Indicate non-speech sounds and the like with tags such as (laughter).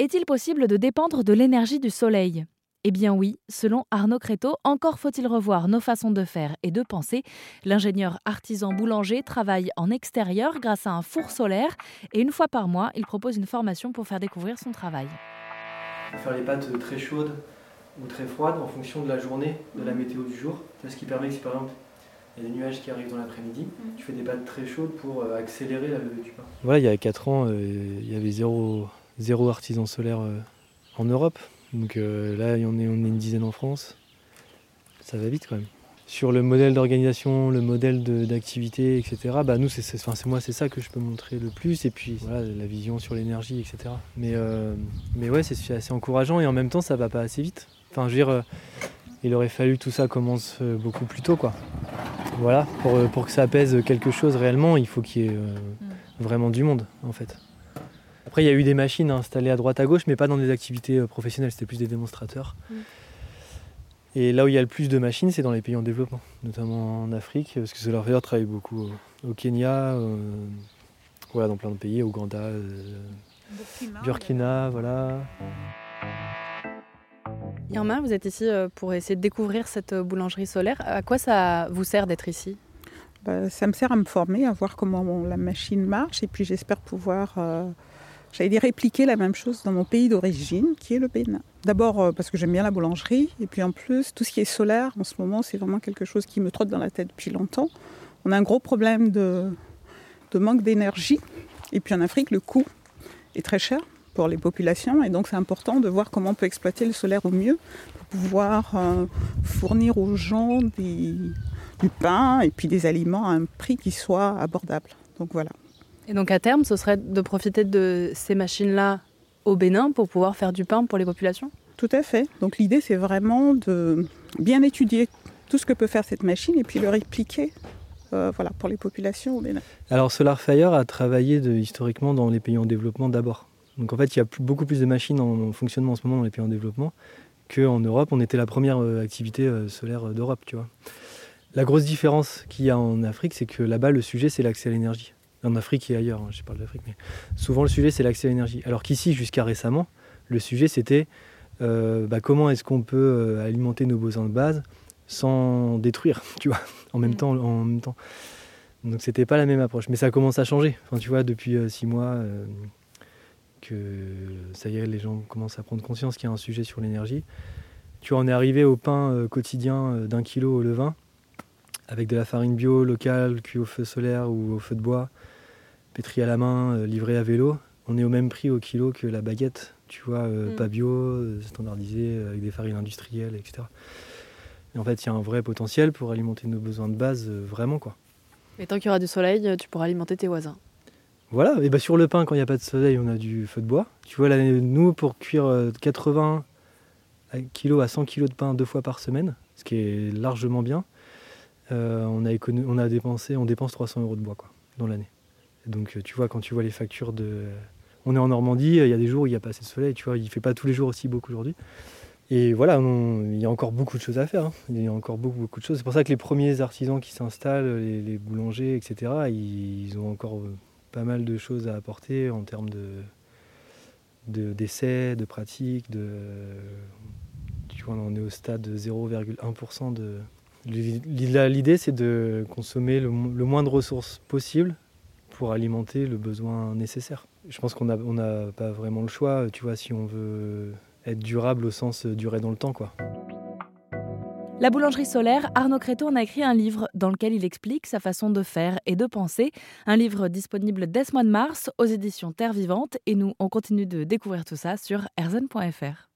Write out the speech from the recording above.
Est-il possible de dépendre de l'énergie du soleil? Eh bien oui, selon Arnaud Créteau, encore faut-il revoir nos façons de faire et de penser. L'ingénieur artisan boulanger travaille en extérieur grâce à un four solaire et une fois par mois, il propose une formation pour faire découvrir son travail. Faire les pâtes très chaudes ou très froides en fonction de la journée, de la météo du jour. C'est ce qui permet que si par exemple il y a des nuages qui arrivent dans l'après-midi, mm. tu fais des pâtes très chaudes pour euh, accélérer la levée du pain. Voilà, il y a 4 ans, euh, il y avait zéro, zéro artisan solaire euh, en Europe. Donc euh, là, on est, on est une dizaine en France. Ça va vite quand même. Sur le modèle d'organisation, le modèle d'activité, etc., bah nous, c'est moi, c'est ça que je peux montrer le plus. Et puis, voilà, la vision sur l'énergie, etc. Mais, euh, mais ouais, c'est assez encourageant et en même temps, ça va pas assez vite. Enfin, je veux dire, il aurait fallu que tout ça commence beaucoup plus tôt, quoi. Voilà, pour, pour que ça pèse quelque chose réellement, il faut qu'il y ait mm. vraiment du monde, en fait. Après, il y a eu des machines installées à droite à gauche, mais pas dans des activités euh, professionnelles, c'était plus des démonstrateurs. Mm. Et là où il y a le plus de machines, c'est dans les pays en développement, notamment en Afrique, parce que Solar travaille beaucoup au, Kenya, euh, voilà, dans plein de pays, Ouganda, euh, Burkina, voilà. Irma, vous êtes ici pour essayer de découvrir cette boulangerie solaire. À quoi ça vous sert d'être ici? Bah, Ça me sert à me former, à voir comment la machine marche, et puis j'espère pouvoir J'allais dire répliquer la même chose dans mon pays d'origine, qui est le Bénin. D'abord euh, parce que j'aime bien la boulangerie, et puis en plus, tout ce qui est solaire, en ce moment, c'est vraiment quelque chose qui me trotte dans la tête depuis longtemps. On a un gros problème de, manque d'énergie, et puis en Afrique, le coût est très cher pour les populations, et donc c'est important de voir comment on peut exploiter le solaire au mieux pour pouvoir euh, fournir aux gens du pain et puis des aliments à un prix qui soit abordable. Donc voilà. Et donc à terme, ce serait de profiter de ces machines-là au Bénin pour pouvoir faire du pain pour les populations? Tout à fait. Donc l'idée, c'est vraiment de bien étudier tout ce que peut faire cette machine et puis le répliquer euh, voilà, pour les populations au Bénin. Alors SolarFire a travaillé de, historiquement dans les pays en développement d'abord. Donc en fait, il y a beaucoup plus de machines en, fonctionnement en ce moment dans les pays en développement qu'en Europe. On était la première euh, activité euh, solaire d'Europe, tu vois. La grosse différence qu'il y a en Afrique, c'est que là-bas, le sujet, c'est l'accès à l'énergie en Afrique et ailleurs, hein, je parle d'Afrique, mais souvent le sujet c'est l'accès à l'énergie. Alors qu'ici, jusqu'à récemment, le sujet c'était euh, bah, comment est-ce qu'on peut euh, alimenter nos besoins de base sans détruire, (laughs) tu vois, en même mm. temps. En même temps. Donc c'était pas la même approche, mais ça commence à changer. Enfin, tu vois, depuis euh, six mois que ça y est, les gens commencent à prendre conscience qu'il y a un sujet sur l'énergie. Tu vois, on est arrivé au pain quotidien d'un kilo au levain avec de la farine bio locale, cuit au feu solaire ou au feu de bois, pétri à la main, euh, livré à vélo. On est au même prix au kilo que la baguette, tu vois, euh, mm. pas bio, euh, standardisé, avec des farines industrielles, etc. Et en fait, il y a un vrai potentiel pour alimenter nos besoins de base, vraiment, quoi. Et tant qu'il y aura du soleil, tu pourras alimenter tes voisins. Voilà, et bah sur le pain, quand il n'y a pas de soleil, on a du feu de bois. Tu vois, là, nous, pour cuire 80 kg à 100 kg de pain deux fois par semaine, ce qui est largement bien, euh, on, a on a dépensé, on dépense 300 euros de bois quoi, dans l'année. Donc euh, tu vois, quand tu vois les factures de... On est en Normandie, il y a des jours où il n'y a pas assez de soleil, tu vois, il ne fait pas tous les jours aussi beau qu'aujourd'hui. Et voilà, il y a encore beaucoup de choses à faire. Hein. Il y a encore beaucoup, beaucoup de choses. C'est pour ça que les premiers artisans qui s'installent, les, boulangers, etc., ils, ont encore euh, pas mal de choses à apporter en termes de d'essais, de, pratiques. Tu vois, on est au stade de 0,1% de, L'idée, c'est de consommer le, moins de ressources possible pour alimenter le besoin nécessaire. Je pense qu'on n'a pas vraiment le choix, tu vois, si on veut être durable au sens durer dans le temps, quoi. La boulangerie solaire, Arnaud Créteau en a écrit un livre dans lequel il explique sa façon de faire et de penser. Un livre disponible dès ce mois de mars aux éditions Terre Vivante. Et nous, on continue de découvrir tout ça sur erzen.fr.